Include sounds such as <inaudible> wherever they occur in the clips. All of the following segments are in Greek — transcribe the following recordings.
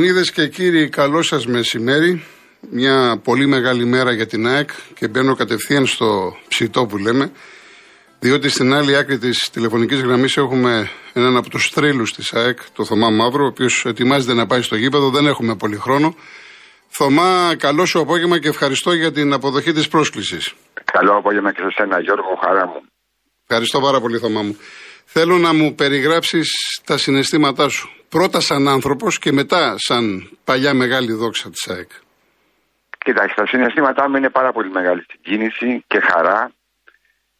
Κυρίες Δεσποινίδες και κύριοι, καλό σας μεσημέρι. Μια πολύ μεγάλη μέρα για την ΑΕΚ και μπαίνω κατευθείαν στο ψητό που λέμε. Διότι στην άλλη άκρη της τηλεφωνικής γραμμής έχουμε έναν από τους θρύλους της ΑΕΚ, το Θωμά Μαύρο, ο οποίος ετοιμάζεται να πάει στο γήπεδο, δεν έχουμε πολύ χρόνο. Θωμά, καλό σου απόγευμα και ευχαριστώ για την αποδοχή της πρόσκλησης. Καλό απόγευμα και σε σένα Γιώργο, χαρά μου. Ευχαριστώ πάρα πολύ Θωμά μου. Θέλω να μου περιγράψεις τα συναισθήματά σου. Πρώτα σαν άνθρωπος και μετά σαν παλιά μεγάλη δόξα της ΑΕΚ. Κοιτάξτε, τα συναισθήματά μου είναι πάρα πολύ μεγάλη στην κίνηση και χαρά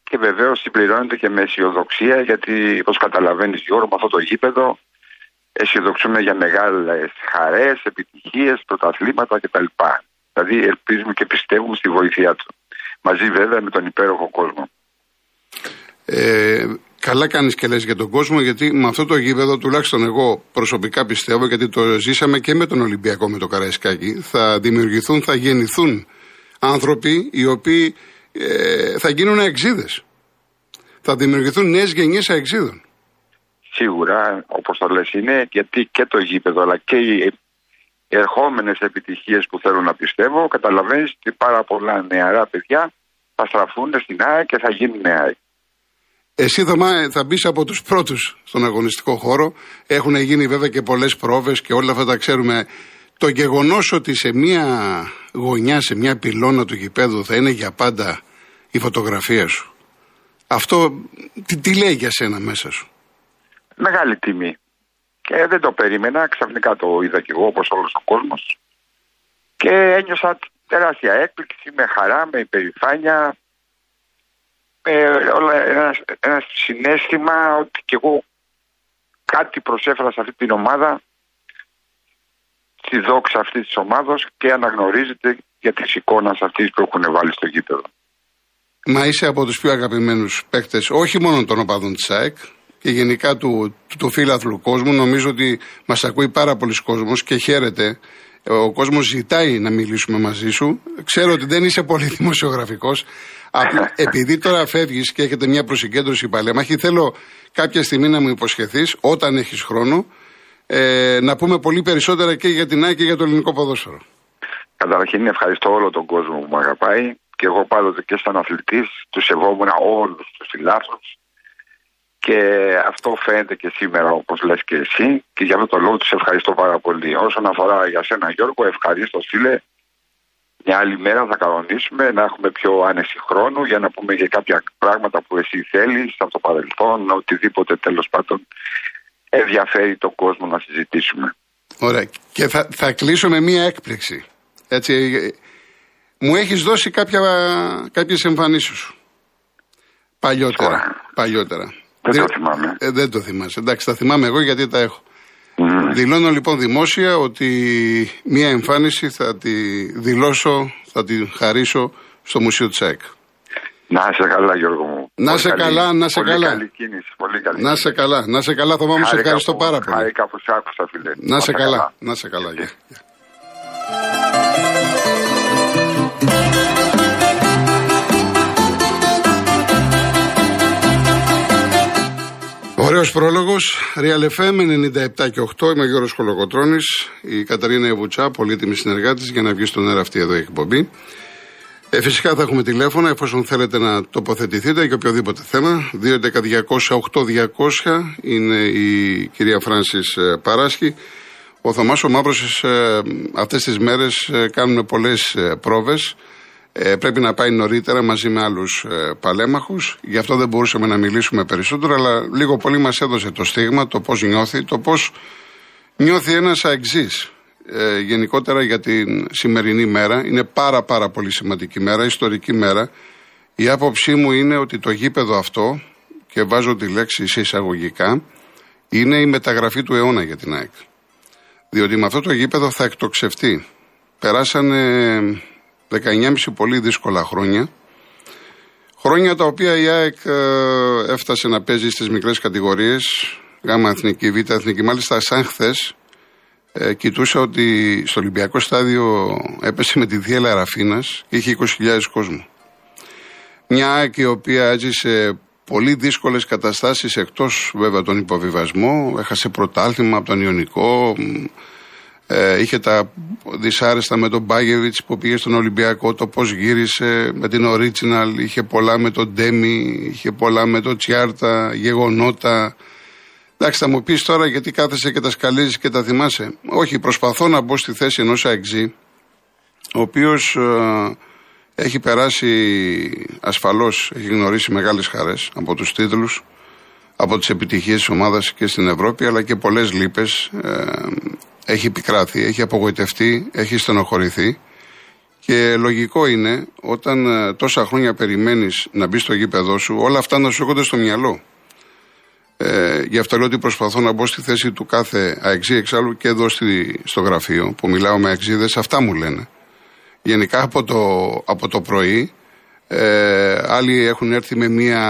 και βεβαίως συμπληρώνεται και με αισιοδοξία γιατί όπως καταλαβαίνεις Γιώργο με αυτό το γήπεδο αισιοδοξούμε για μεγάλες χαρές, επιτυχίες, πρωταθλήματα κτλ. Δηλαδή ελπίζουμε και πιστεύουμε στη βοήθειά του. Μαζί βέβαια με τον υπέροχο κόσμο. Ε, καλά κάνεις και λες για τον κόσμο, γιατί με αυτό το γήπεδο, τουλάχιστον εγώ προσωπικά πιστεύω, γιατί το ζήσαμε και με τον Ολυμπιακό με το Καραϊσκάκι, θα δημιουργηθούν, θα γεννηθούν άνθρωποι οι οποίοι ε, θα γίνουν αεξίδες. Θα δημιουργηθούν νέες γενιές αεξίδων. Σίγουρα, όπως το λες, είναι γιατί και το γήπεδο αλλά και οι ερχόμενες επιτυχίες που θέλω να πιστεύω, καταλαβαίνεις ότι πάρα πολλά νεαρά παιδιά θα στραφούν στην ΑΕΚ και θα γίνουν ΑΕΚ. Εσύ θα, θα μπεις από τους πρώτους στον αγωνιστικό χώρο. Έχουν γίνει βέβαια και πολλές πρόβες και όλα αυτά τα ξέρουμε. Το γεγονός ότι σε μία γωνιά, σε μία πυλώνα του γηπέδου θα είναι για πάντα η φωτογραφία σου. Αυτό τι, τι λέει για σένα μέσα σου; Μεγάλη τιμή. Και δεν το περίμενα, ξαφνικά το είδα κι εγώ όπως όλος ο κόσμος. Και ένιωσα τεράστια έκπληξη, με χαρά, με υπερηφάνεια, με όλα, ένας, ένας συνέστημα ότι κι εγώ κάτι προσέφερα σε αυτή την ομάδα, στη δόξα αυτής της ομάδος και αναγνωρίζεται για τις εικόνες αυτής που έχουν βάλει στο γήπεδο. Μα είσαι από τους πιο αγαπημένους παίκτες, όχι μόνο των οπαδών της ΑΕΚ, και γενικά του, του, του φίλαθλου κόσμου. Νομίζω ότι μας ακούει πάρα πολλοί κόσμος και χαίρεται. Ο κόσμος ζητάει να μιλήσουμε μαζί σου. Ξέρω ότι δεν είσαι πολύ δημοσιογραφικός. Επειδή τώρα φεύγεις και έχετε μια προσυγκέντρωση παλέμαχη, θέλω κάποια στιγμή να μου υποσχεθείς, όταν έχεις χρόνο, ε, να πούμε πολύ περισσότερα και για την ΑΕΚ και για το ελληνικό ποδόσφαιρο. Καταρχήν ευχαριστώ όλο τον κόσμο που με αγαπάει και εγώ πάντοτε και σαν αθλητής τους σεβόμουν όλους τους φιλάθλους και αυτό φαίνεται και σήμερα όπως λες και εσύ και για αυτό το λόγο τους ευχαριστώ πάρα πολύ. Όσον αφορά για σένα Γιώργο, ευχαρίστως φίλε. Μια άλλη μέρα θα κανονίσουμε να έχουμε πιο άνεση χρόνο για να πούμε για κάποια πράγματα που εσύ θέλεις από το παρελθόν, οτιδήποτε τέλος πάντων ενδιαφέρει τον κόσμο να συζητήσουμε. Ωραία. Και θα, θα κλείσω με μία έκπληξη. Έτσι, μου έχεις δώσει κάποια, κάποιες εμφανίσεις σου. Παλιότερα. Παλιότερα. Δεν το θυμάμαι. Ε, δεν το θυμάσαι. Εντάξει, τα θυμάμαι εγώ γιατί τα έχω. Δηλώνω λοιπόν δημόσια ότι μία εμφάνιση θα τη δηλώσω, θα τη χαρίσω στο Μουσείο Τσέκ. Να σε καλά Γιώργο μου. Να σε καλά, να σε πολύ καλά. Καλή κίνηση, πολύ καλή να σε καλά, να σε καλά, Θωμά μου, σε ευχαριστώ πάρα πολύ. Χάρηκα που σε άκουσα, φίλε. Να σε καλά, να σε καλά. Yeah. Ωραίος πρόλογος. Real FM 97 και 8. Είμαι ο Γιώργος Κολοκοτρόνη. Η Καταρίνα Ιβουτσά, πολύτιμη συνεργάτης, για να βγεις στον αέρα αυτή εδώ η εκπομπή. Ε, φυσικά θα έχουμε τηλέφωνα εφόσον θέλετε να τοποθετηθείτε για οποιοδήποτε θέμα. 211-200-8200 είναι η κυρία Φράνσης ε, Παράσχη. Ο Θωμάς ο Μαύρος ε, αυτές τις μέρες κάνουν πολλές πρόβες. Ε, πρέπει να πάει νωρίτερα μαζί με άλλους ε, παλέμαχους. Γι' αυτό δεν μπορούσαμε να μιλήσουμε περισσότερο, αλλά λίγο πολύ μας έδωσε το στίγμα, το πώς νιώθει, το πώς νιώθει ένας αεξής. Ε, γενικότερα για την σημερινή μέρα. Είναι πάρα πάρα πολύ σημαντική μέρα, ιστορική μέρα. Η άποψή μου είναι ότι το γήπεδο αυτό, και βάζω τη λέξη σε εισαγωγικά, είναι η μεταγραφή του αιώνα για την ΑΕΚ. Διότι με αυτό το γήπεδο θα εκτοξευτεί. Περάσανε 19,5 πολύ δύσκολα χρόνια. Χρόνια τα οποία η ΑΕΚ ε, έφτασε να παίζει στις μικρές κατηγορίες, γάμα εθνική, β' εθνική. Μάλιστα σαν χθες ε, κοιτούσα ότι στο Ολυμπιακό στάδιο έπεσε με τη Διέλα Ραφίνας και είχε 20.000 κόσμο. Μια ΑΕΚ η οποία έζησε πολύ δύσκολες καταστάσεις εκτός βέβαια τον υποβιβασμό, έχασε πρωτάθλημα από τον Ιωνικό, Ε, είχε τα δυσάρεστα με τον Μπάγεβιτ που πήγε στον Ολυμπιακό, το πώς γύρισε με την Original, είχε πολλά με τον Ντέμι, είχε πολλά με τον Τσιάρτα, γεγονότα. Εντάξει, θα μου πεις τώρα γιατί κάθεσαι και τα σκαλίζεις και τα θυμάσαι. Όχι, προσπαθώ να μπω στη θέση ενός αεξή, ο οποίος ε, έχει περάσει ασφαλώς, έχει γνωρίσει μεγάλες χαρές από τους τίτλους, από τις επιτυχίες της ομάδας και στην Ευρώπη, αλλά και πολλές λύπες. Ε, έχει επικράθει, έχει απογοητευτεί, έχει στενοχωρηθεί. Και λογικό είναι όταν ε, τόσα χρόνια περιμένεις να μπεις στο γήπεδό σου, όλα αυτά να σου έρχονται στο μυαλό. Ε, γι' αυτό λέω ότι προσπαθώ να μπω στη θέση του κάθε αεξή εξάλλου και εδώ στη, στο γραφείο που μιλάω με αεξίδε, αυτά μου λένε. Γενικά από το, από το πρωί, ε, άλλοι έχουν έρθει με, μια,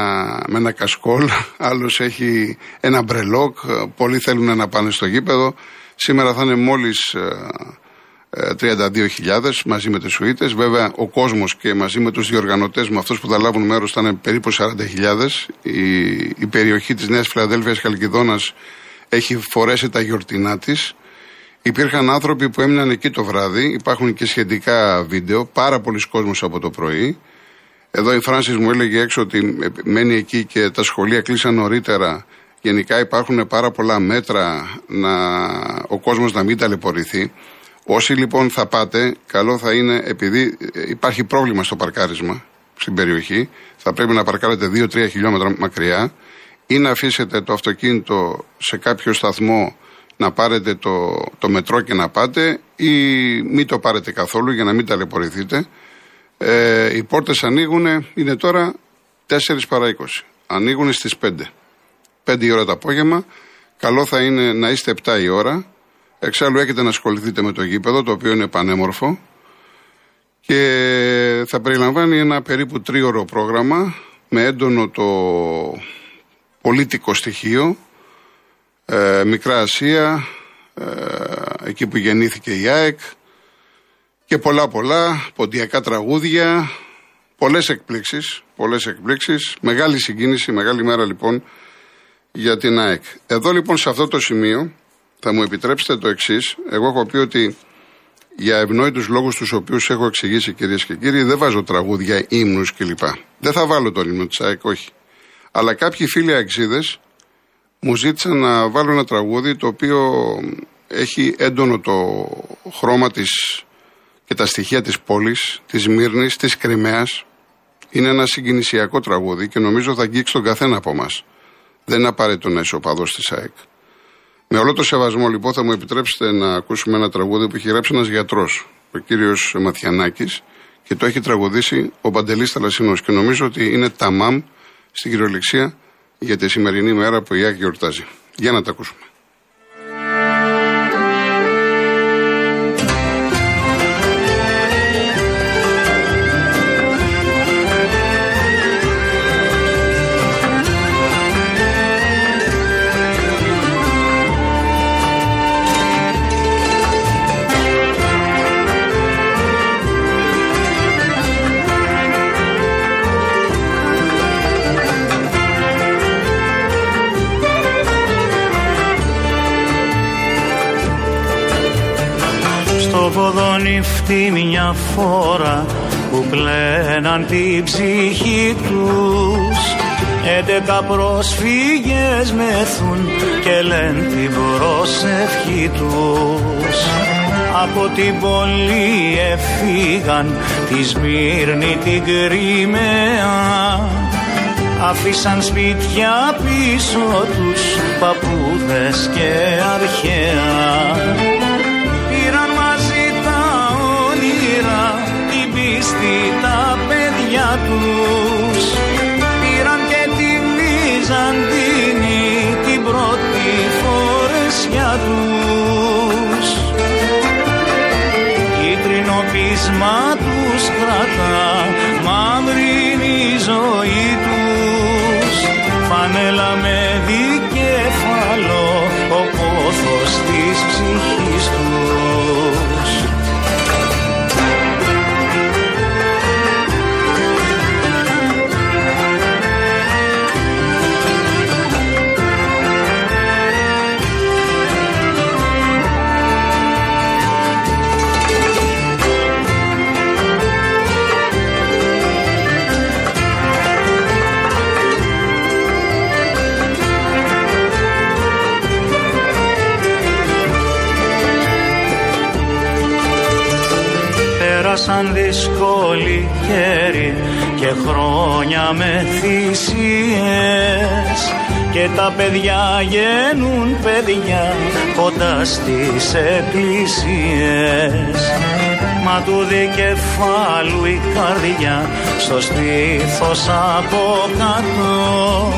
με ένα κασκόλ, <laughs> άλλος έχει ένα μπρελόκ, πολλοί θέλουν να πάνε στο γήπεδο. Σήμερα θα είναι μόλις 32.000 ε, μαζί με τι Σουήτε. Βέβαια, ο κόσμος και μαζί με τους διοργανωτές, με αυτούς που θα λάβουν μέρος, θα είναι περίπου 40.000. Η, η περιοχή της Νέας Φιλαδέλφιας Χαλκιδόνας έχει φορέσει τα γιορτινά της. Υπήρχαν άνθρωποι που έμειναν εκεί το βράδυ. Υπάρχουν και σχετικά βίντεο. Πάρα πολλοί κόσμοι από το πρωί. Εδώ η Φράνσις μου έλεγε έξω ότι μένει εκεί και τα σχολεία κλείσαν νωρίτερα Γενικά υπάρχουν πάρα πολλά μέτρα να ο κόσμος να μην ταλαιπωρηθεί. Όσοι λοιπόν θα πάτε, καλό θα είναι, επειδή υπάρχει πρόβλημα στο παρκάρισμα στην περιοχή, θα πρέπει να παρκάρετε 2-3 χιλιόμετρα μακριά ή να αφήσετε το αυτοκίνητο σε κάποιο σταθμό να πάρετε το, το μετρό και να πάτε ή μην το πάρετε καθόλου για να μην ταλαιπωρηθείτε. Ε, οι πόρτες ανοίγουν, είναι τώρα 4 παρά 20. Ανοίγουν στις 5. 5 η ώρα το απόγευμα. Καλό θα είναι να είστε 7 η ώρα. Εξάλλου έχετε να ασχοληθείτε με το γήπεδο, το οποίο είναι πανέμορφο. Και θα περιλαμβάνει ένα περίπου τρίωρο πρόγραμμα με έντονο το πολίτικο στοιχείο. Ε, Μικρά Ασία, ε, εκεί που γεννήθηκε η ΑΕΚ και πολλά πολλά, ποντιακά τραγούδια, πολλές εκπλήξεις, πολλές εκπλήξεις, μεγάλη συγκίνηση, μεγάλη μέρα λοιπόν για την ΑΕΚ. Εδώ λοιπόν σε αυτό το σημείο θα μου επιτρέψετε το εξής. Εγώ έχω πει ότι για ευνόητους λόγους τους οποίους έχω εξηγήσει κυρίες και κύριοι, δεν βάζω τραγούδια, ύμνους κλπ. Δεν θα βάλω το ύμνο της ΑΕΚ, όχι. Αλλά κάποιοι φίλοι αξίδε μου ζήτησαν να βάλω ένα τραγούδι το οποίο έχει έντονο το χρώμα της και τα στοιχεία της πόλης, της Μύρνης, της Κρυμαίας. Είναι ένα συγκινησιακό τραγούδι και νομίζω θα αγγίξει τον καθένα από εμάς δεν είναι απαραίτητο να είσαι οπαδό της ΑΕΚ. Με όλο το σεβασμό λοιπόν θα μου επιτρέψετε να ακούσουμε ένα τραγούδι που έχει γράψει ένας γιατρός, ο κύριος Μαθιανάκη, και το έχει τραγουδήσει ο Παντελής Θαλασσινός. Και νομίζω ότι είναι τα μαμ στην κυριολεξία για τη σημερινή μέρα που η ΑΕΚ γιορτάζει. Για να τα ακούσουμε. Νύφτη μια φορά που πλέναν την ψυχή τους. Έντεκα πρόσφυγες μεθούν και λένε την προσευχή τους. Από την πόλη έφυγαν τη Σμύρνη την Κρυμαία. Αφήσαν σπίτια πίσω τους παππούδες και αρχαία τους. Πήραν και τη Βυζαντίνη την πρώτη φορεσιά τους. Κίτρινο πείσμα τους κρατά μαύρη η ζωή τους. Φανέλα με δικέφαλο ο πόθος της ψυχής Πέρασαν δύσκολοι καιροί και χρόνια με θυσίες. Και τα παιδιά γίνουν παιδιά κοντά στις εκκλησίες. Μα του δικεφάλου η καρδιά στο στήθος από κάτω.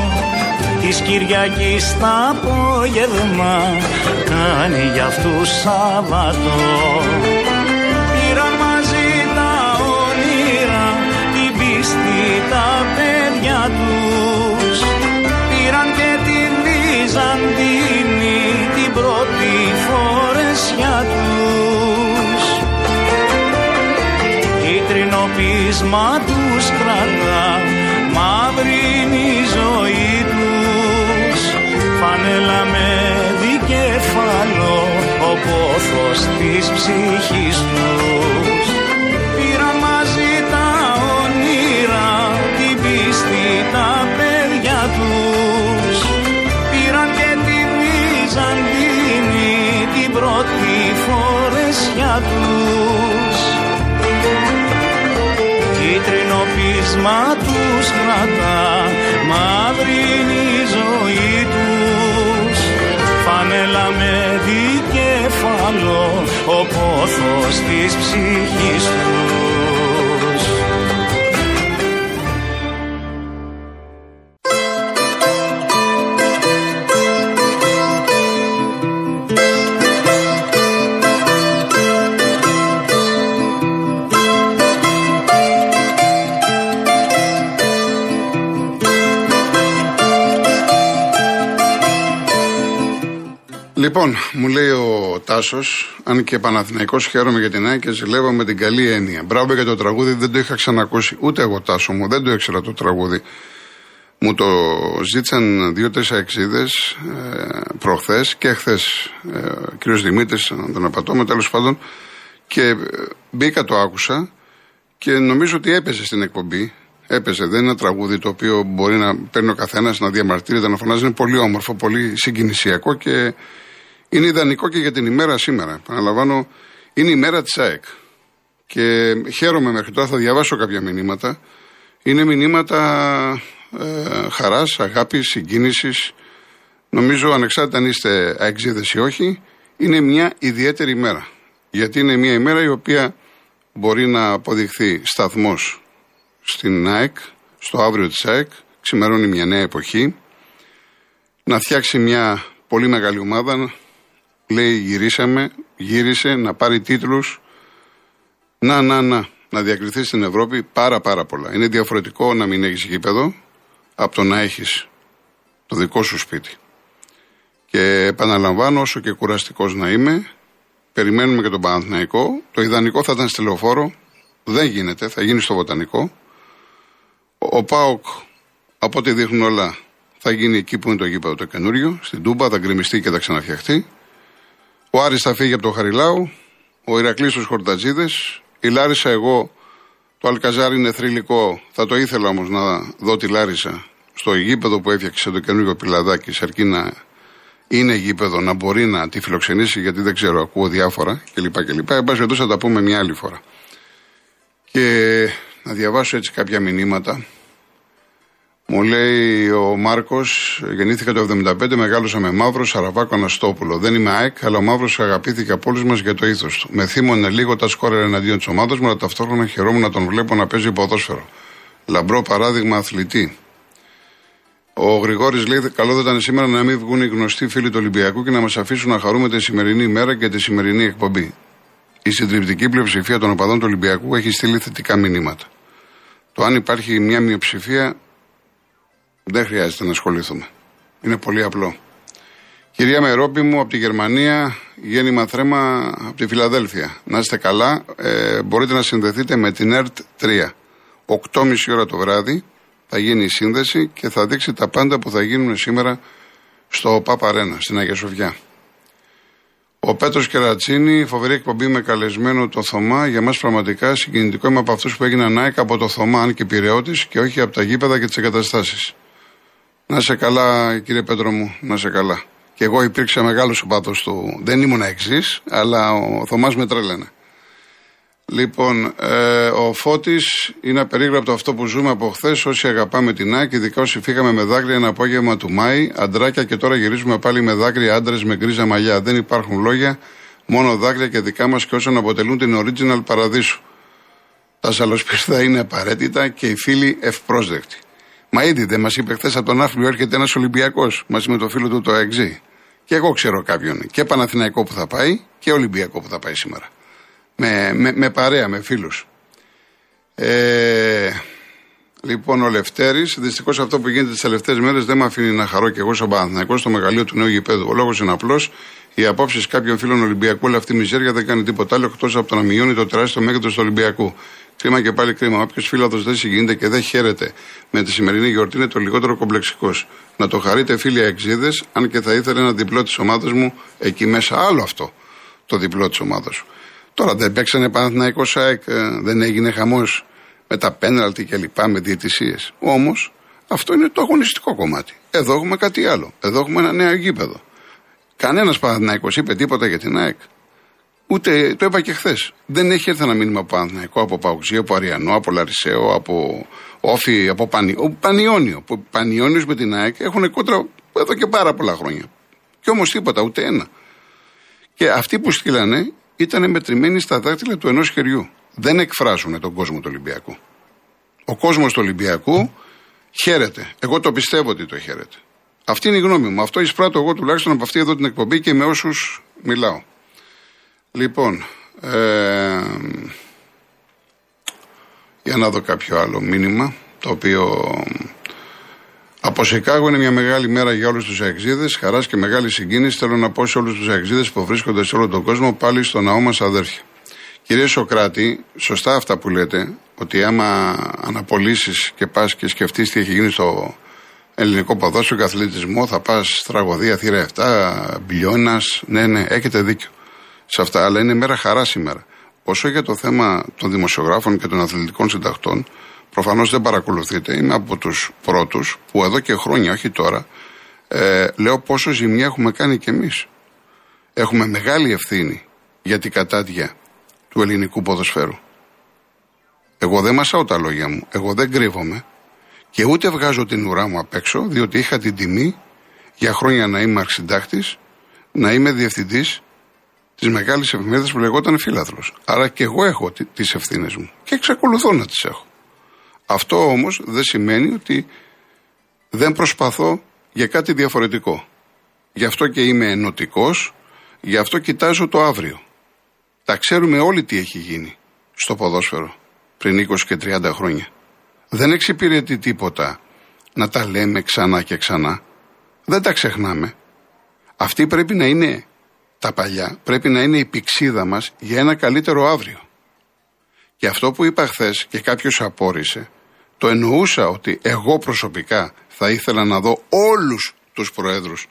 Της Κυριακής τα απόγευμα κάνει για αυτούς Σαββατό Κίτρινο πείσμα τους κρατά. Μαύρη η ζωή τους. Φανέλα με δικέφαλο ο πόθος της ψυχής τους. Πήραν μαζί τα όνειρα την πίστη τα παιδιά τους. Πήραν και τη Βυζαντίνη την πρώτη φορεσιά τους πείσμα τους κρατά μαύρη είναι η ζωή τους. Φανέλα με δικέφαλο ο πόθος της ψυχής τους Λοιπόν, μου λέει ο Τάσος, αν και Παναθηναϊκός χαίρομαι για την ΑΕΚ και ζηλεύω με την καλή έννοια. Μπράβο για το τραγούδι, δεν το είχα ξανακούσει. Ούτε εγώ Τάσο μου, δεν το ήξερα το τραγούδι. Μου το ζήτησαν δύο-τρεις αξίδε ε, προχθές και χθες ε, ο κ. Δημήτρης, αν τον απατώμε, τέλος πάντων. Και ε, μπήκα, το άκουσα και νομίζω ότι έπαιζε στην εκπομπή. Έπαιζε. Δεν είναι ένα τραγούδι το οποίο μπορεί να παίρνει ο καθένας να διαμαρτύρεται, να φωνάζει. Είναι πολύ όμορφο, πολύ συγκινησιακό και είναι ιδανικό και για την ημέρα σήμερα. Παραλαμβάνω, είναι η μέρα της ΑΕΚ. Και χαίρομαι μέχρι τώρα, θα διαβάσω κάποια μηνύματα. Είναι μηνύματα ε, χαράς, αγάπης, συγκίνησης. Νομίζω, ανεξάρτητα αν είστε αεξίδε ή όχι, είναι μια ιδιαίτερη ημέρα. Γιατί είναι μια ημέρα η οποία μπορεί να αποδειχθεί σταθμός στην ΑΕΚ, στο αύριο της ΑΕΚ, ξημερώνει μια νέα εποχή, να φτιάξει μια πολύ μεγάλη ομάδα, λέει γυρίσαμε, γύρισε να πάρει τίτλους, να, να, να, να διακριθεί στην Ευρώπη πάρα πάρα πολλά. Είναι διαφορετικό να μην έχεις γήπεδο από το να έχεις το δικό σου σπίτι. Και επαναλαμβάνω όσο και κουραστικός να είμαι, περιμένουμε και τον Παναθηναϊκό. Το ιδανικό θα ήταν στη λεωφόρο, δεν γίνεται, θα γίνει στο Βοτανικό. Ο Πάοκ, από ό,τι δείχνουν όλα, θα γίνει εκεί που είναι το γήπεδο το καινούριο, στην Τούμπα, θα γκρεμιστεί και θα ξαναφτιαχτεί. Ο Άρης θα φύγει από το Χαριλάου, ο Ηρακλής στους Χορτατζίδες, η Λάρισα εγώ, το Αλκαζάρι είναι θρηλυκό, θα το ήθελα όμως να δω τη Λάρισα στο γήπεδο που έφτιαξε το καινούριο πιλαδάκι, αρκεί να είναι γήπεδο, να μπορεί να τη φιλοξενήσει, γιατί δεν ξέρω, ακούω διάφορα κλπ. κλπ. Εν πάση θα τα πούμε μια άλλη φορά. Και να διαβάσω έτσι κάποια μηνύματα. Μου λέει ο Μάρκος, γεννήθηκα το 75, μεγάλωσα με Μαύρο Σαραβάκο Αναστόπουλο. Δεν είμαι ΑΕΚ, αλλά ο Μαύρος αγαπήθηκε από όλους μας για το ήθος του. Με θύμωνε λίγο όταν σκόραρε εναντίον της ομάδας μου, αλλά ταυτόχρονα χαιρόμουν να τον βλέπω να παίζει ποδόσφαιρο. Λαμπρό παράδειγμα αθλητή. Ο Γρηγόρης λέει: Καλό θα ήταν σήμερα να μην βγουν οι γνωστοί φίλοι του Ολυμπιακού και να μας αφήσουν να χαρούμε τη σημερινή ημέρα και τη σημερινή εκπομπή. Η συντριπτική πλειοψηφία των οπαδών του Ολυμπιακού έχει στείλει θετικά μηνύματα. Το αν υπάρχει μια μειοψηφία δεν χρειάζεται να ασχοληθούμε. Είναι πολύ απλό. Κυρία Μερόπη μου από τη Γερμανία, γέννημα θρέμα από τη Φιλαδέλφια. Να είστε καλά. Ε, μπορείτε να συνδεθείτε με την ΕΡΤ 3. 8.30 ώρα το βράδυ θα γίνει η σύνδεση και θα δείξει τα πάντα που θα γίνουν σήμερα στο Παπαρένα, στην Αγία Σοφιά. Ο Πέτρος Κερατσίνη, φοβερή εκπομπή με καλεσμένο το Θωμά. Για μας πραγματικά συγκινητικό είμαι από αυτούς που έγιναν ΑΕΚ από το Θωμά, αν και πυρεώτης, και όχι από τα γήπεδα και τις εγκαταστάσεις. Να σε καλά, κύριε Πέτρο μου, να σε καλά. Και εγώ υπήρξα μεγάλος οπαδό του. Δεν ήμουν εξής, αλλά ο Θωμάς με τρέλαινε. Λοιπόν, ε, ο Φώτης είναι απερίγραπτο αυτό που ζούμε από χθες. Όσοι αγαπάμε την ΑΕΚ, ειδικά όσοι φύγαμε με δάκρυα ένα απόγευμα του Μάη, αντράκια και τώρα γυρίζουμε πάλι με δάκρυα άντρες με γκρίζα μαλλιά. Δεν υπάρχουν λόγια, μόνο δάκρυα και δικά μας και όσων αποτελούν την original παραδείσου. Τα σαλοσπιστά είναι απαραίτητα και οι φίλοι ευπρόσδεκτοι. Μα ήδη δεν μας είπε χθες από τον Άφλιο έρχεται ένας Ολυμπιακός μαζί με το φίλο του το ΕΞΥ. Και εγώ ξέρω κάποιον και Παναθηναϊκό που θα πάει και Ολυμπιακό που θα πάει σήμερα. Με, με, με παρέα, με φίλους. Ε, λοιπόν, ο Λευτέρης, δυστυχώς αυτό που γίνεται τις τελευταίες μέρες δεν με αφήνει να χαρώ και εγώ σαν Παναθηναϊκός στο μεγαλείο του νέου γηπέδου. Ο λόγος είναι απλός. Οι απόψεις κάποιων φίλων Ολυμπιακού, όλη αυτή η μιζέρια δεν κάνει τίποτα άλλο εκτός από το να μειώνει το τεράστιο μέγεθος του Ολυμπιακού. Κρίμα και πάλι κρίμα. Όποιος φίλαδο δεν συγκινείται και δεν χαίρεται με τη σημερινή γιορτή είναι το λιγότερο κομπλεξικός. Να το χαρείτε φίλοι αεξίδες, αν και θα ήθελε ένα διπλό της ομάδας μου εκεί μέσα. Άλλο αυτό το διπλό της ομάδας σου. Τώρα δεν παίξανε Παναθηναϊκός ΣΑΕΚ, ε, δεν έγινε χαμός με τα πέναλτι και λοιπά, με διαιτησίες. Όμως αυτό είναι το αγωνιστικό κομμάτι. Εδώ έχουμε κάτι άλλο. Εδώ έχουμε ένα νέο γήπεδο. Κανένας Παναθηναϊκός είπε τίποτα για την ΑΕΚ. Ούτε το είπα και χθες. Δεν έχει έρθει ένα μήνυμα από Παναθηναϊκό, από Παουξή, από Αριανό, από Λαρισαίο, από Όφη, από Πανι... ο Πανιόνιο. Που Πανιόνιος με την ΑΕΚ έχουν κόντρα εδώ και πάρα πολλά χρόνια. Και όμως τίποτα, ούτε ένα. Και αυτοί που στείλανε ήταν μετρημένοι στα δάχτυλα του ενός χεριού. Δεν εκφράζουν τον κόσμο του Ολυμπιακού. Ο κόσμος του Ολυμπιακού χαίρεται. Εγώ το πιστεύω ότι το χαίρεται. Αυτή είναι η γνώμη μου. Αυτό εισπράττω εγώ τουλάχιστον από αυτή εδώ την εκπομπή και με όσους μιλάω. Λοιπόν, ε, για να δω κάποιο άλλο μήνυμα, το οποίο από Σικάγο είναι μια μεγάλη μέρα για όλους τους αεξίδες. Χαράς και μεγάλη συγκίνηση θέλω να πω σε όλους τους αεξίδες που βρίσκονται σε όλο τον κόσμο πάλι στο ναό μας αδέρφια. Κύριε Σοκράτη, σωστά αυτά που λέτε, ότι άμα αναπολύσεις και πας και σκεφτείς τι έχει γίνει στο ελληνικό ποδόσφαιρο αθλητισμό, θα πας τραγωδία θύρα 7, μπιλιόνα. Ναι, ναι, έχετε δίκιο σε αυτά, αλλά είναι μέρα χαράς σήμερα. Όσο για το θέμα των δημοσιογράφων και των αθλητικών συντακτών, προφανώς δεν παρακολουθείτε. Είμαι από τους πρώτους που εδώ και χρόνια, όχι τώρα, ε, λέω πόσο ζημιά έχουμε κάνει κι εμείς. Έχουμε μεγάλη ευθύνη για την κατάδια του ελληνικού ποδοσφαίρου. Εγώ δεν μασάω τα λόγια μου. Εγώ δεν κρύβομαι και ούτε βγάζω την ουρά μου απ' έξω, διότι είχα την τιμή για χρόνια να είμαι αρχιντάκτη, να είμαι διευθυντής της μεγάλης εφημερίδας που λεγόταν Φίλαθλο. Άρα και εγώ έχω τις ευθύνες μου και εξακολουθώ να τις έχω. Αυτό όμως δεν σημαίνει ότι δεν προσπαθώ για κάτι διαφορετικό. Γι' αυτό και είμαι ενωτικός, γι' αυτό κοιτάζω το αύριο. Τα ξέρουμε όλοι τι έχει γίνει στο ποδόσφαιρο πριν 20 και 30 χρόνια. Δεν εξυπηρετεί τίποτα να τα λέμε ξανά και ξανά. Δεν τα ξεχνάμε. Αυτή πρέπει να είναι τα παλιά πρέπει να είναι η πηξίδα μας για ένα καλύτερο αύριο. Και αυτό που είπα χθες και κάποιος απόρρισε, το εννοούσα ότι εγώ προσωπικά θα ήθελα να δω όλους τους προέδρους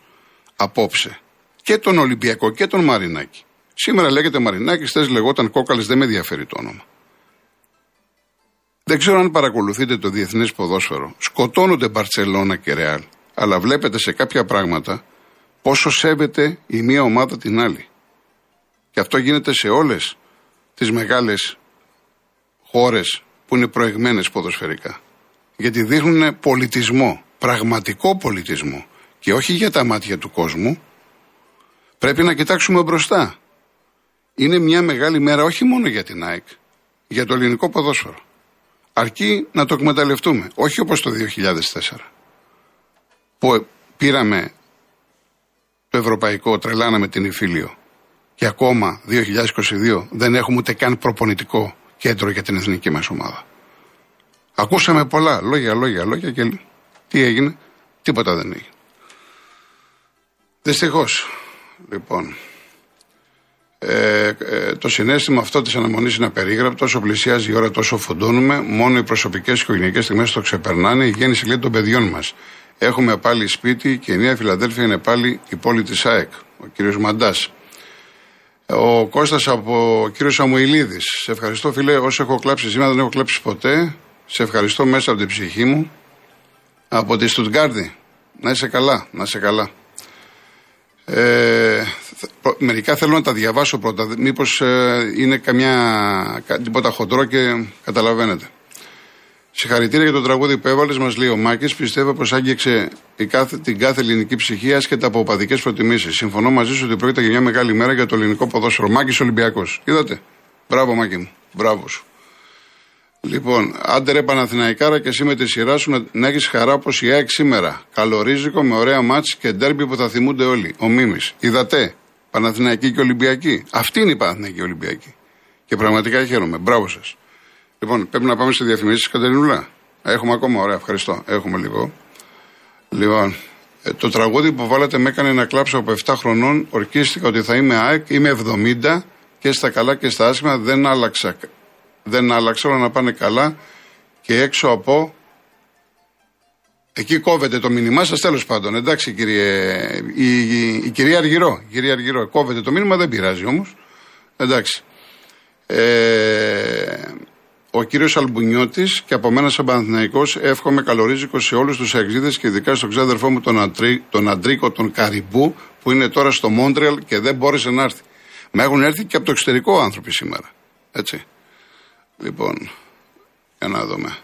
απόψε. Και τον Ολυμπιακό και τον Μαρινάκη. Σήμερα λέγεται Μαρινάκης, χθε λεγόταν Κόκαλης, δεν με ενδιαφέρει το όνομα. Δεν ξέρω αν παρακολουθείτε το διεθνές ποδόσφαιρο. Σκοτώνονται Μπαρσελόνα και Ρεάλ. Αλλά βλέπετε σε κάποια πράγματα πόσο σέβεται η μία ομάδα την άλλη. Και αυτό γίνεται σε όλες τις μεγάλες χώρες που είναι προηγμένες ποδοσφαιρικά. Γιατί δείχνουν πολιτισμό, πραγματικό πολιτισμό και όχι για τα μάτια του κόσμου. Πρέπει να κοιτάξουμε μπροστά. Είναι μια μεγάλη μέρα όχι μόνο για την ΑΕΚ, για το ελληνικό ποδόσφαιρο. Αρκεί να το εκμεταλλευτούμε, όχι όπως το 2004 που πήραμε το ευρωπαϊκό, τρελάναμε την Ιφίλιο. Και ακόμα 2022 δεν έχουμε ούτε καν προπονητικό κέντρο για την εθνική μας ομάδα. Ακούσαμε πολλά, λόγια, λόγια, λόγια και τι έγινε, τίποτα δεν έγινε. Δυστυχώς, λοιπόν, ε, ε, το συνέστημα αυτό της αναμονής είναι απερίγραπτο. Όσο πλησιάζει η ώρα, τόσο φουντώνουμε. Μόνο οι προσωπικές και οικογενειακές στιγμές το ξεπερνάνε. Η γέννηση λέει των παιδιών μας. Έχουμε πάλι σπίτι και η Νέα Φιλαδέλφια είναι πάλι η πόλη της ΑΕΚ. Ο κύριος Μαντάς. Ο Κώστας από ο κύριος Σαμουηλίδη. Σε ευχαριστώ, φίλε. Όσο έχω κλάψει σήμερα, δεν έχω κλάψει ποτέ. Σε ευχαριστώ μέσα από την ψυχή μου. Από τη Στουτγκάρδη. Να είσαι καλά, να είσαι καλά. Ε, Μερικά θέλω να τα διαβάσω πρώτα. Μήπως ε, είναι καμιά. τίποτα χοντρό και καταλαβαίνετε. Συγχαρητήρια για το τραγούδι που έβαλες, μας λέει ο Μάκης. Πιστεύω πως άγγιξε κάθε, την κάθε ελληνική ψυχή άσχετα από οπαδικές προτιμήσεις. Συμφωνώ μαζί σου ότι πρόκειται για μια μεγάλη μέρα για το ελληνικό ποδόσφαιρο. Μάκης Ολυμπιακός. Είδατε; Μπράβο, Μάκη μου. Μπράβο σου. Λοιπόν, άντε ρε Παναθηναϊκάρα και εσύ με τη σειρά σου να, να έχεις χαρά όπως η ΑΕΚ σήμερα. Καλορίζικο με ωραία μάτς και ντέρμπι που θα θυμούνται όλοι. Ο Μίμης. Είδατε; Παναθηναϊκή και Ολυμπιακή. Αυτή είναι η Παναθηναϊκή Ολυμπιακή. Και πραγματικά χαίρομαι. Μπράβο σας. Λοιπόν, πρέπει να πάμε σε διαφημίσεις, Κατερινούλα. Έχουμε ακόμα, ωραία, ευχαριστώ. Έχουμε λίγο. Λοιπόν, ε, το τραγούδι που βάλατε με έκανε να κλάψω από 7 χρονών. Ορκίστηκα ότι θα είμαι ΑΕΚ, είμαι 70 και στα καλά και στα άσχημα δεν άλλαξα δεν άλλαξε, όλα να πάνε καλά και έξω από. Εκεί κόβεται το μήνυμά σας, τέλος πάντων. Εντάξει, κύριε. Η, η, η, κυρία Αργυρό. Η κυρία Αργυρό. Κόβεται το μήνυμα, δεν πειράζει όμως. Εντάξει. Ε, ο κύριος Αλμπουνιώτης και από μένα σαν Παναθυναϊκό εύχομαι καλορίζικο σε όλους τους εξήδε και ειδικά στον ξάδερφό μου τον, Αντρί, τον Αντρίκο τον Καριμπού που είναι τώρα στο Μόντρεαλ και δεν μπόρεσε να έρθει. Μα έχουν έρθει και από το εξωτερικό άνθρωποι σήμερα. Έτσι. Λοιπόν, για να δούμε.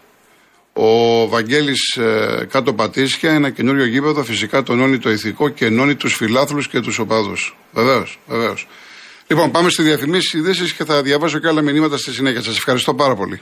Ο Βαγγέλης ε, κάτω Πατήσια, ένα καινούριο γήπεδο, φυσικά τονώνει το ηθικό και ενώνει τους φιλάθλους και τους οπαδούς. Βεβαίως, βεβαίως. Λοιπόν, πάμε στη διαφημίση ειδήσει και θα διαβάσω και άλλα μηνύματα στη συνέχεια. Σας ευχαριστώ πάρα πολύ.